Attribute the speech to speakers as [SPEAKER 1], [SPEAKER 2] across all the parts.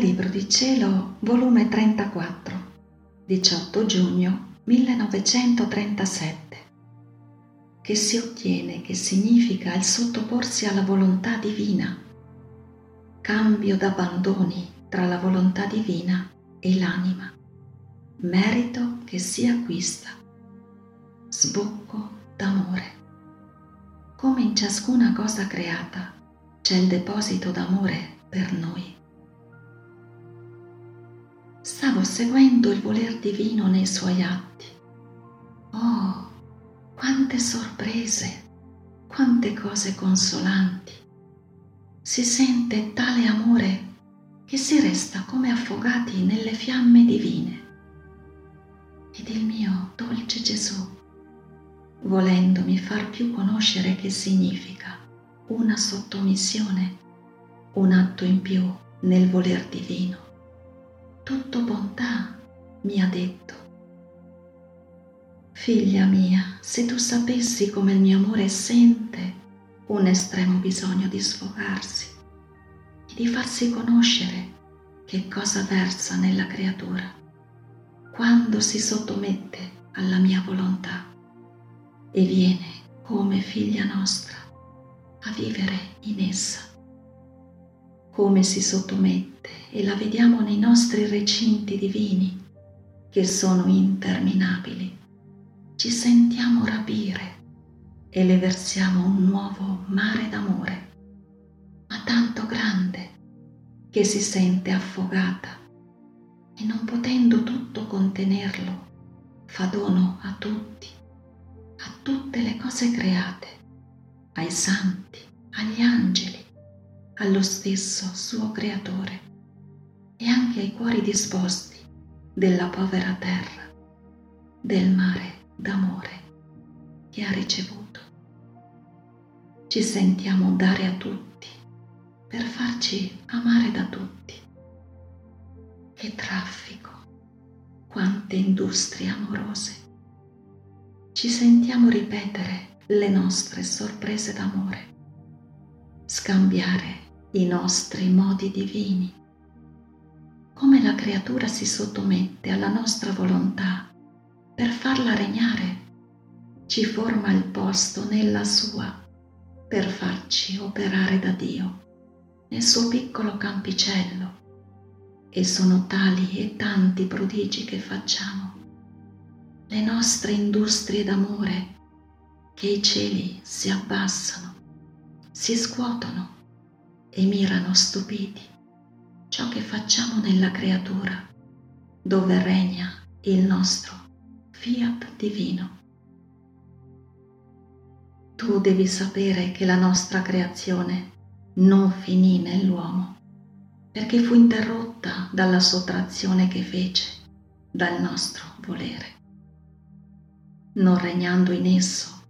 [SPEAKER 1] Libro di Cielo, volume 34, 18 giugno 1937, che si ottiene, che significa il sottoporsi alla volontà divina, cambio d'abbandoni tra la volontà divina e l'anima, merito che si acquista, sbocco d'amore. Come in ciascuna cosa creata c'è il deposito d'amore per noi. Stavo seguendo il voler divino nei suoi atti. Oh, quante sorprese, quante cose consolanti. Si sente tale amore che si resta come affogati nelle fiamme divine. Ed il mio dolce Gesù, volendomi far più conoscere che significa una sottomissione, un atto in più nel voler divino tutto bontà, mi ha detto. Figlia mia, se tu sapessi come il mio amore sente un estremo bisogno di sfogarsi e di farsi conoscere che cosa versa nella creatura quando si sottomette alla mia volontà e viene come figlia nostra a vivere in essa come si sottomette e la vediamo nei nostri recinti divini che sono interminabili. Ci sentiamo rapire e le versiamo un nuovo mare d'amore, ma tanto grande che si sente affogata e non potendo tutto contenerlo, fa dono a tutti, a tutte le cose create, ai santi, agli angeli allo stesso suo creatore e anche ai cuori disposti della povera terra, del mare d'amore che ha ricevuto. Ci sentiamo dare a tutti per farci amare da tutti. Che traffico, quante industrie amorose. Ci sentiamo ripetere le nostre sorprese d'amore, scambiare i nostri modi divini, come la creatura si sottomette alla nostra volontà per farla regnare, ci forma il posto nella sua per farci operare da Dio nel suo piccolo campicello. E sono tali e tanti prodigi che facciamo, le nostre industrie d'amore che i cieli si abbassano, si scuotono e mirano stupiti ciò che facciamo nella creatura dove regna il nostro fiat divino. Tu devi sapere che la nostra creazione non finì nell'uomo perché fu interrotta dalla sottrazione che fece dal nostro volere. Non regnando in esso,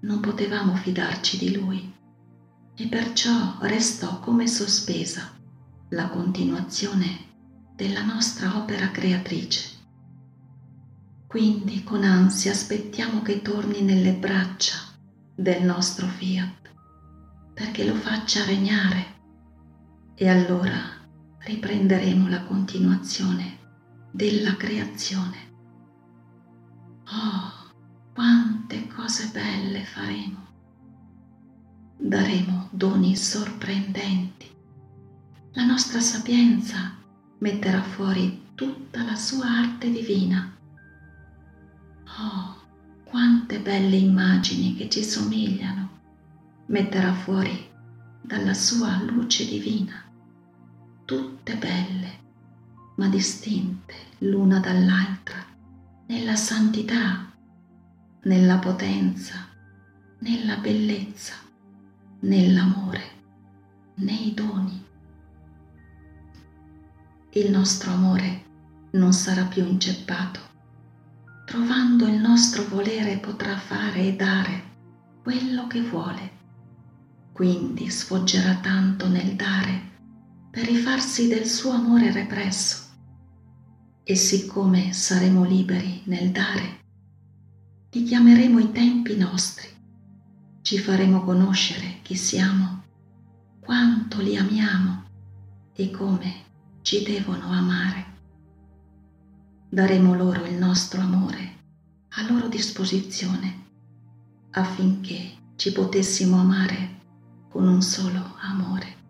[SPEAKER 1] non potevamo fidarci di lui e perciò restò come sospesa la continuazione della nostra opera creatrice. Quindi con ansia aspettiamo che torni nelle braccia del nostro fiat perché lo faccia regnare e allora riprenderemo la continuazione della creazione. Oh, quante cose belle faremo! Daremo doni sorprendenti. La nostra sapienza metterà fuori tutta la sua arte divina. Oh, quante belle immagini che ci somigliano metterà fuori dalla sua luce divina, tutte belle, ma distinte l'una dall'altra, nella santità, nella potenza, nella bellezza nell'amore, nei doni. Il nostro amore non sarà più inceppato. Trovando il nostro volere potrà fare e dare quello che vuole. Quindi sfoggerà tanto nel dare per rifarsi del suo amore represso. E siccome saremo liberi nel dare, li chiameremo i tempi nostri ci faremo conoscere chi siamo, quanto li amiamo e come ci devono amare. Daremo loro il nostro amore a loro disposizione affinché ci potessimo amare con un solo amore.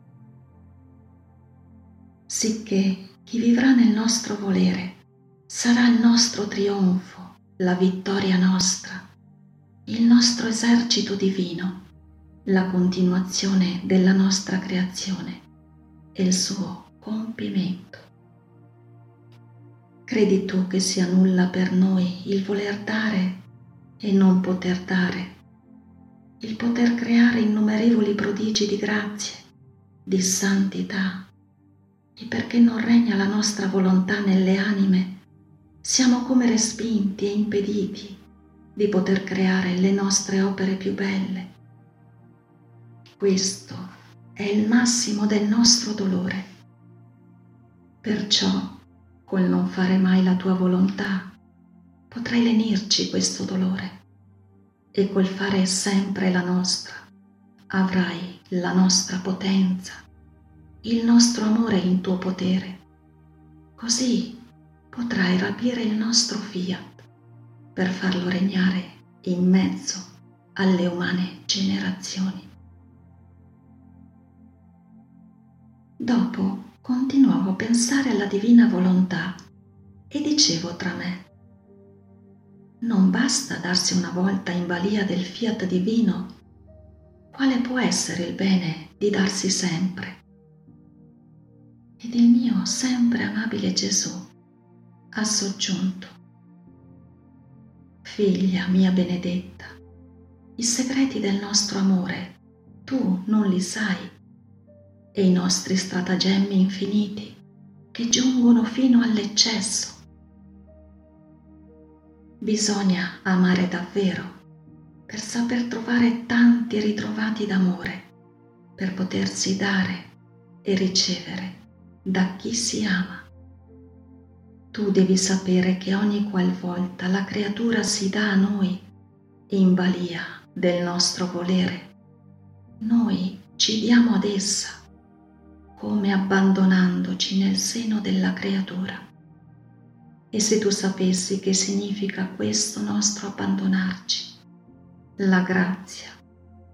[SPEAKER 1] Sicché chi vivrà nel nostro volere sarà il nostro trionfo, la vittoria nostra, il nostro esercito divino, la continuazione della nostra creazione e il suo compimento. Credi tu che sia nulla per noi il voler dare e non poter dare, il poter creare innumerevoli prodigi di grazie, di santità, e perché non regna la nostra volontà nelle anime, siamo come respinti e impediti di poter creare le nostre opere più belle. Questo è il massimo del nostro dolore. Perciò, col non fare mai la tua volontà, potrai lenirci questo dolore e col fare sempre la nostra avrai la nostra potenza, il nostro amore in tuo potere. Così potrai rapire il nostro fiat per farlo regnare in mezzo alle umane generazioni. Dopo continuavo a pensare alla divina volontà e dicevo tra me, non basta darsi una volta in balia del fiat divino, quale può essere il bene di darsi sempre? Ed il mio sempre amabile Gesù ha soggiunto, Figlia mia benedetta, i segreti del nostro amore tu non li sai e i nostri stratagemmi infiniti che giungono fino all'eccesso Bisogna amare davvero per saper trovare tanti ritrovati d'amore, per potersi dare e ricevere da chi si ama. Tu devi sapere che ogni qualvolta la creatura si dà a noi in balia del nostro volere, noi ci diamo ad essa, come abbandonandoci nel seno della creatura. E se tu sapessi che significa questo nostro abbandonarci, la grazia,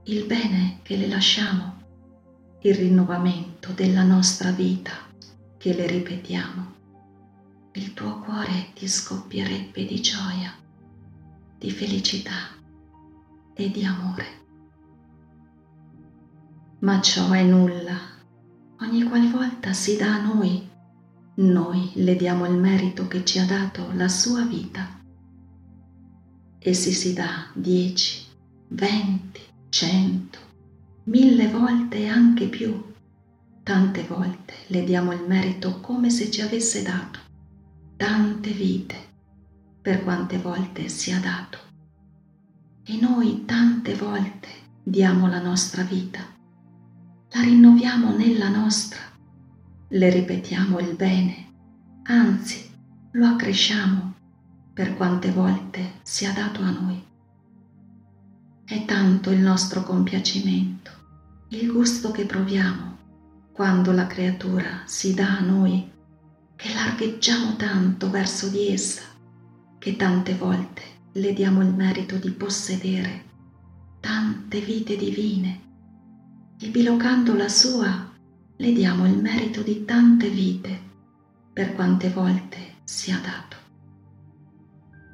[SPEAKER 1] il bene che le lasciamo, il rinnovamento della nostra vita che le ripetiamo, il tuo cuore ti scoppierebbe di gioia, di felicità e di amore. Ma ciò è nulla, ogni qualvolta si dà a noi noi le diamo il merito che ci ha dato la sua vita. E se si dà dieci, venti, cento, mille volte e anche più, tante volte le diamo il merito come se ci avesse dato tante vite, per quante volte si è dato. E noi tante volte diamo la nostra vita, la rinnoviamo nella nostra le ripetiamo il bene, anzi lo accresciamo per quante volte sia dato a noi. È tanto il nostro compiacimento, il gusto che proviamo quando la creatura si dà a noi, che largheggiamo tanto verso di essa, che tante volte le diamo il merito di possedere tante vite divine e bilocando la sua le diamo il merito di tante vite per quante volte sia dato.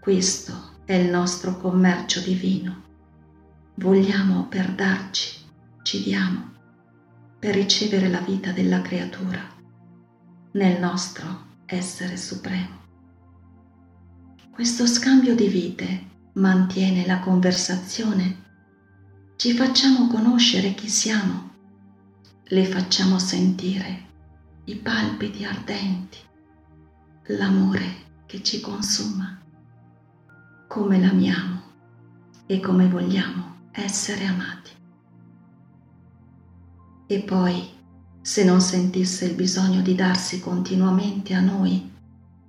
[SPEAKER 1] Questo è il nostro commercio divino. Vogliamo per darci, ci diamo, per ricevere la vita della creatura nel nostro essere supremo. Questo scambio di vite mantiene la conversazione, ci facciamo conoscere chi siamo le facciamo sentire i palpiti ardenti, l'amore che ci consuma, come l'amiamo e come vogliamo essere amati. E poi, se non sentisse il bisogno di darsi continuamente a noi,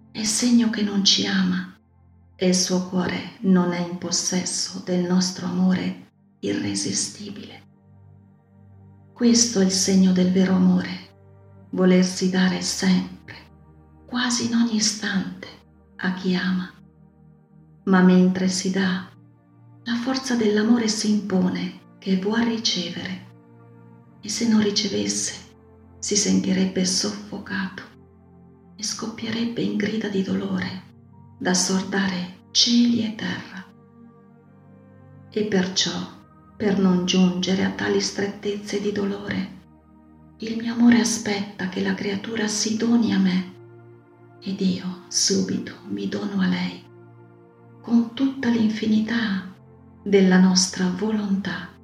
[SPEAKER 1] è segno che non ci ama. E il suo cuore non è in possesso del nostro amore irresistibile. Questo è il segno del vero amore, volersi dare sempre, quasi in ogni istante a chi ama, ma mentre si dà, la forza dell'amore si impone che vuol ricevere. E se non ricevesse si sentirebbe soffocato e scoppierebbe in grida di dolore da sordare cieli e terra. E perciò, per non giungere a tali strettezze di dolore, il mio amore aspetta che la creatura si doni a me ed io subito mi dono a lei con tutta l'infinità della nostra volontà.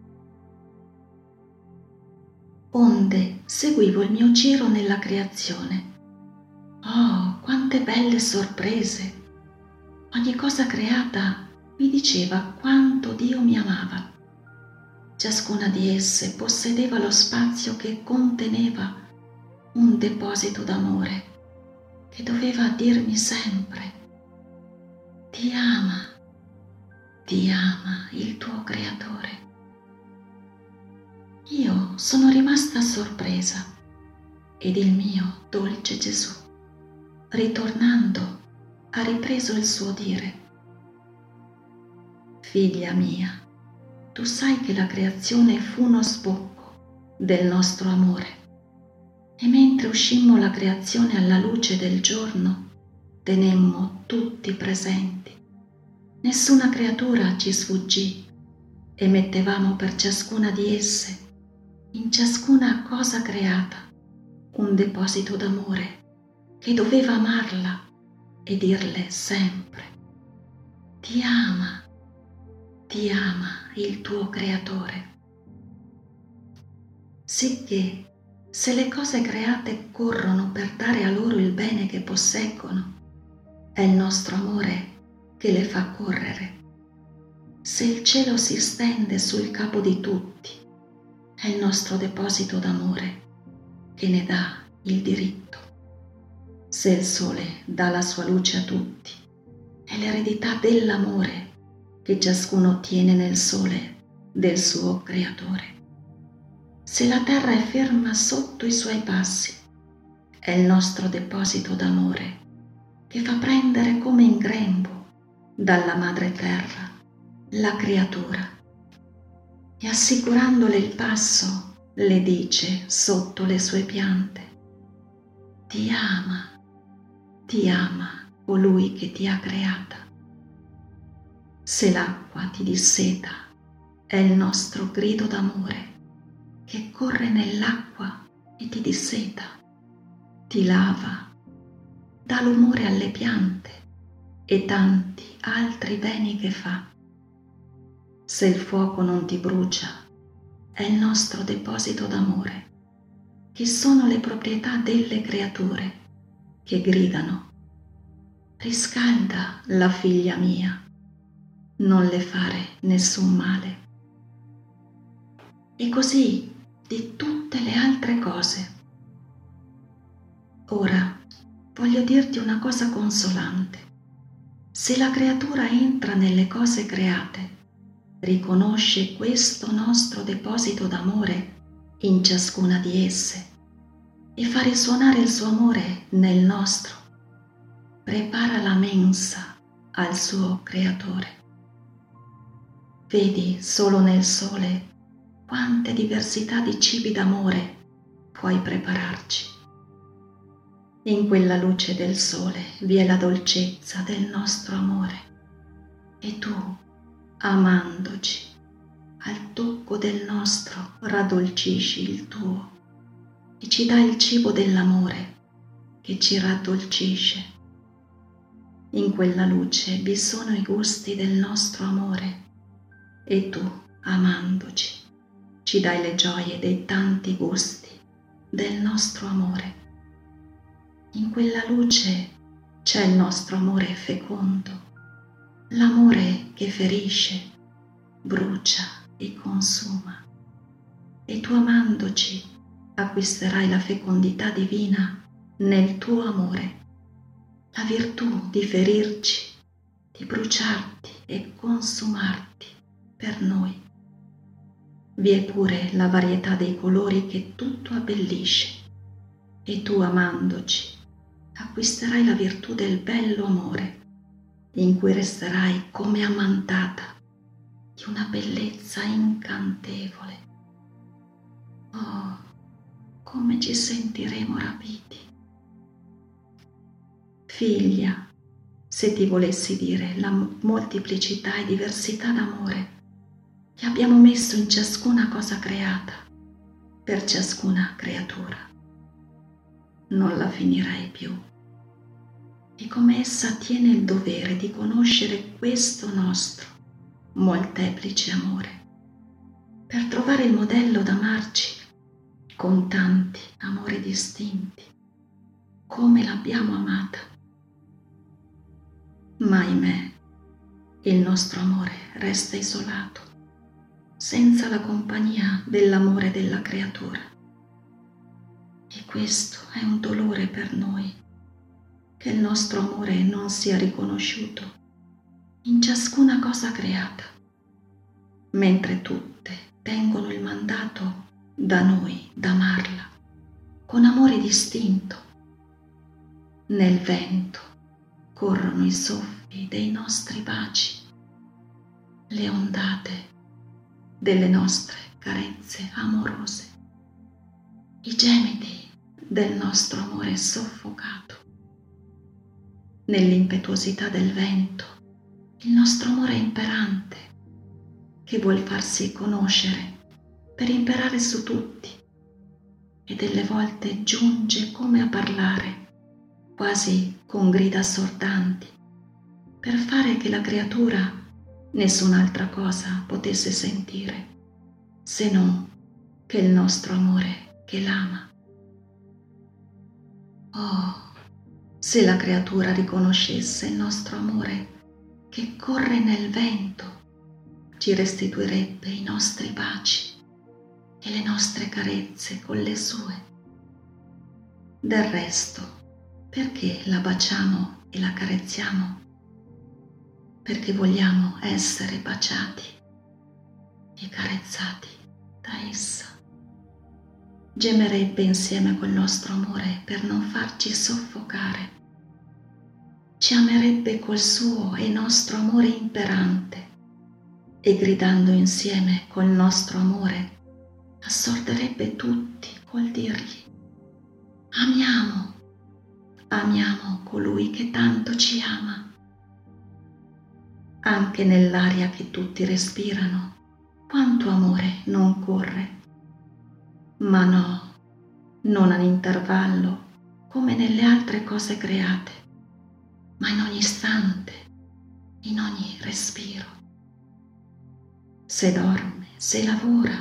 [SPEAKER 1] Onde seguivo il mio giro nella creazione. Oh, quante belle sorprese! Ogni cosa creata mi diceva quanto Dio mi amava. Ciascuna di esse possedeva lo spazio che conteneva un deposito d'amore che doveva dirmi sempre, ti ama, ti ama il tuo creatore. Io sono rimasta sorpresa ed il mio dolce Gesù, ritornando, ha ripreso il suo dire. Figlia mia, tu sai che la creazione fu uno sbocco del nostro amore e mentre uscimmo la creazione alla luce del giorno, tenemmo tutti presenti. Nessuna creatura ci sfuggì e mettevamo per ciascuna di esse, in ciascuna cosa creata, un deposito d'amore che doveva amarla e dirle sempre, ti ama, ti ama il tuo creatore. Sicché se le cose create corrono per dare a loro il bene che posseggono, è il nostro amore che le fa correre. Se il cielo si stende sul capo di tutti, è il nostro deposito d'amore che ne dà il diritto. Se il sole dà la sua luce a tutti, è l'eredità dell'amore che ciascuno ottiene nel sole del suo creatore. Se la terra è ferma sotto i suoi passi, è il nostro deposito d'amore che fa prendere come in grembo dalla madre terra la creatura e assicurandole il passo le dice sotto le sue piante, ti ama, ti ama colui che ti ha creata. Se l'acqua ti disseta, è il nostro grido d'amore che corre nell'acqua e ti disseta, ti lava, dà l'umore alle piante e tanti altri beni che fa. Se il fuoco non ti brucia, è il nostro deposito d'amore, che sono le proprietà delle creature che gridano, riscalda la figlia mia, non le fare nessun male. E così di tutte le altre cose. Ora voglio dirti una cosa consolante. Se la creatura entra nelle cose create, riconosce questo nostro deposito d'amore in ciascuna di esse e fa risuonare il suo amore nel nostro, prepara la mensa al suo creatore. Vedi solo nel sole quante diversità di cibi d'amore puoi prepararci. In quella luce del sole vi è la dolcezza del nostro amore e tu, amandoci, al tocco del nostro raddolcisci il tuo e ci dai il cibo dell'amore che ci raddolcisce. In quella luce vi sono i gusti del nostro amore e tu, amandoci, ci dai le gioie dei tanti gusti del nostro amore. In quella luce c'è il nostro amore fecondo, l'amore che ferisce, brucia e consuma. E tu amandoci acquisterai la fecondità divina nel tuo amore, la virtù di ferirci, di bruciarti e consumarti per noi. Vi è pure la varietà dei colori che tutto abbellisce e tu amandoci acquisterai la virtù del bello amore, in cui resterai come ammantata di una bellezza incantevole. Oh, come ci sentiremo rapiti. Figlia, se ti volessi dire la molteplicità e diversità d'amore che abbiamo messo in ciascuna cosa creata, per ciascuna creatura, non la finirei più. E come essa tiene il dovere di conoscere questo nostro molteplice amore, per trovare il modello d'amarci con tanti amori distinti, come l'abbiamo amata. Ma ahimè, il nostro amore resta isolato, senza la compagnia dell'amore della creatura. E questo è un dolore per noi, che il nostro amore non sia riconosciuto in ciascuna cosa creata, mentre tutte tengono il mandato da noi d'amarla con amore distinto. Nel vento corrono i soffi dei nostri baci, le ondate delle nostre carezze amorose, i gemiti del nostro amore soffocato. Nell'impetuosità del vento il nostro amore imperante che vuol farsi conoscere per imperare su tutti e delle volte giunge come a parlare quasi con grida assordanti per fare che la creatura nessun'altra cosa potesse sentire se non che il nostro amore che l'ama. Oh, se la creatura riconoscesse il nostro amore che corre nel vento ci restituirebbe i nostri baci e le nostre carezze con le sue. Del resto, perché la baciamo e la carezziamo? Perché vogliamo essere baciati e carezzati da essa. Gemerebbe insieme col nostro amore per non farci soffocare ci amerebbe col suo e nostro amore imperante e gridando insieme col nostro amore assorderebbe tutti col dirgli amiamo, amiamo colui che tanto ci ama. Anche nell'aria che tutti respirano, quanto amore non corre. Ma no, non ad intervallo come nelle altre cose create ma in ogni istante, in ogni respiro. Se dorme, se lavora,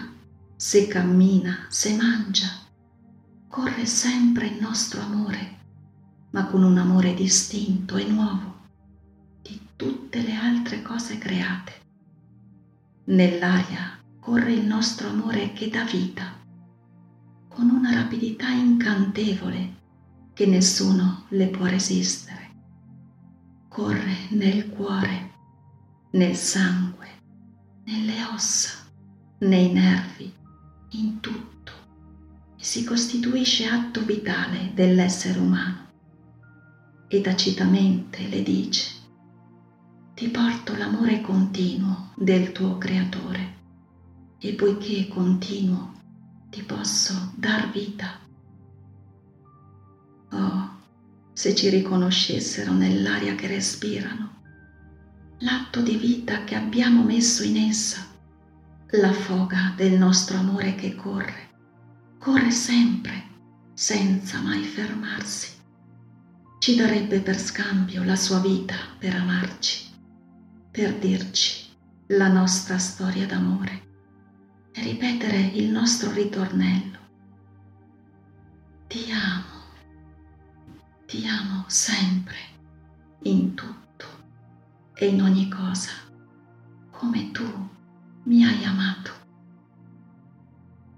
[SPEAKER 1] se cammina, se mangia, corre sempre il nostro amore, ma con un amore distinto e nuovo di tutte le altre cose create. Nell'aria corre il nostro amore che dà vita, con una rapidità incantevole che nessuno le può resistere. Corre nel cuore, nel sangue, nelle ossa, nei nervi, in tutto. E si costituisce atto vitale dell'essere umano. E tacitamente le dice, ti porto l'amore continuo del tuo creatore. E poiché continuo ti posso dar vita. Oh, se ci riconoscessero nell'aria che respirano, l'atto di vita che abbiamo messo in essa, la foga del nostro amore che corre, corre sempre, senza mai fermarsi. Ci darebbe per scambio la sua vita per amarci, per dirci la nostra storia d'amore ripetere il nostro ritornello. Ti amo ti amo sempre, in tutto e in ogni cosa, come tu mi hai amato.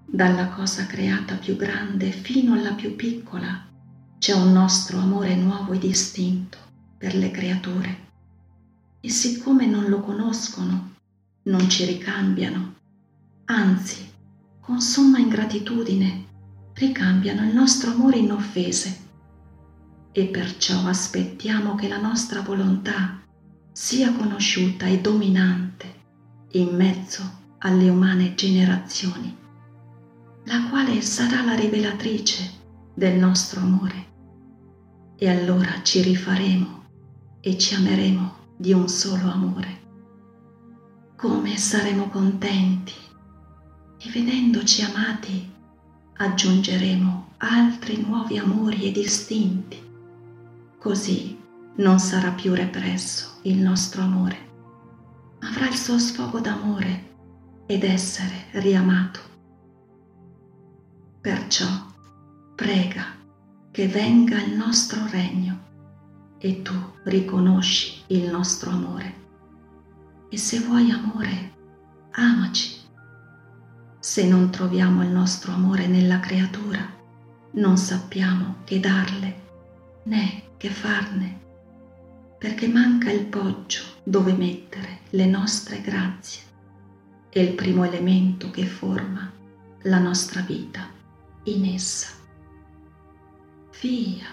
[SPEAKER 1] Dalla cosa creata più grande fino alla più piccola c'è un nostro amore nuovo e distinto per le creature. E siccome non lo conoscono, non ci ricambiano, anzi, con somma ingratitudine, ricambiano il nostro amore in offese e perciò aspettiamo che la nostra volontà sia conosciuta e dominante in mezzo alle umane generazioni, la quale sarà la rivelatrice del nostro amore. E allora ci rifaremo e ci ameremo di un solo amore. Come saremo contenti e vedendoci amati aggiungeremo altri nuovi amori ed istinti. Così non sarà più represso il nostro amore, avrà il suo sfogo d'amore ed essere riamato. Perciò prega che venga il nostro regno e tu riconosci il nostro amore. E se vuoi amore, amaci. Se non troviamo il nostro amore nella creatura, non sappiamo che darle né che farne, perché manca il poggio dove mettere le nostre grazie è il primo elemento che forma la nostra vita in essa. Via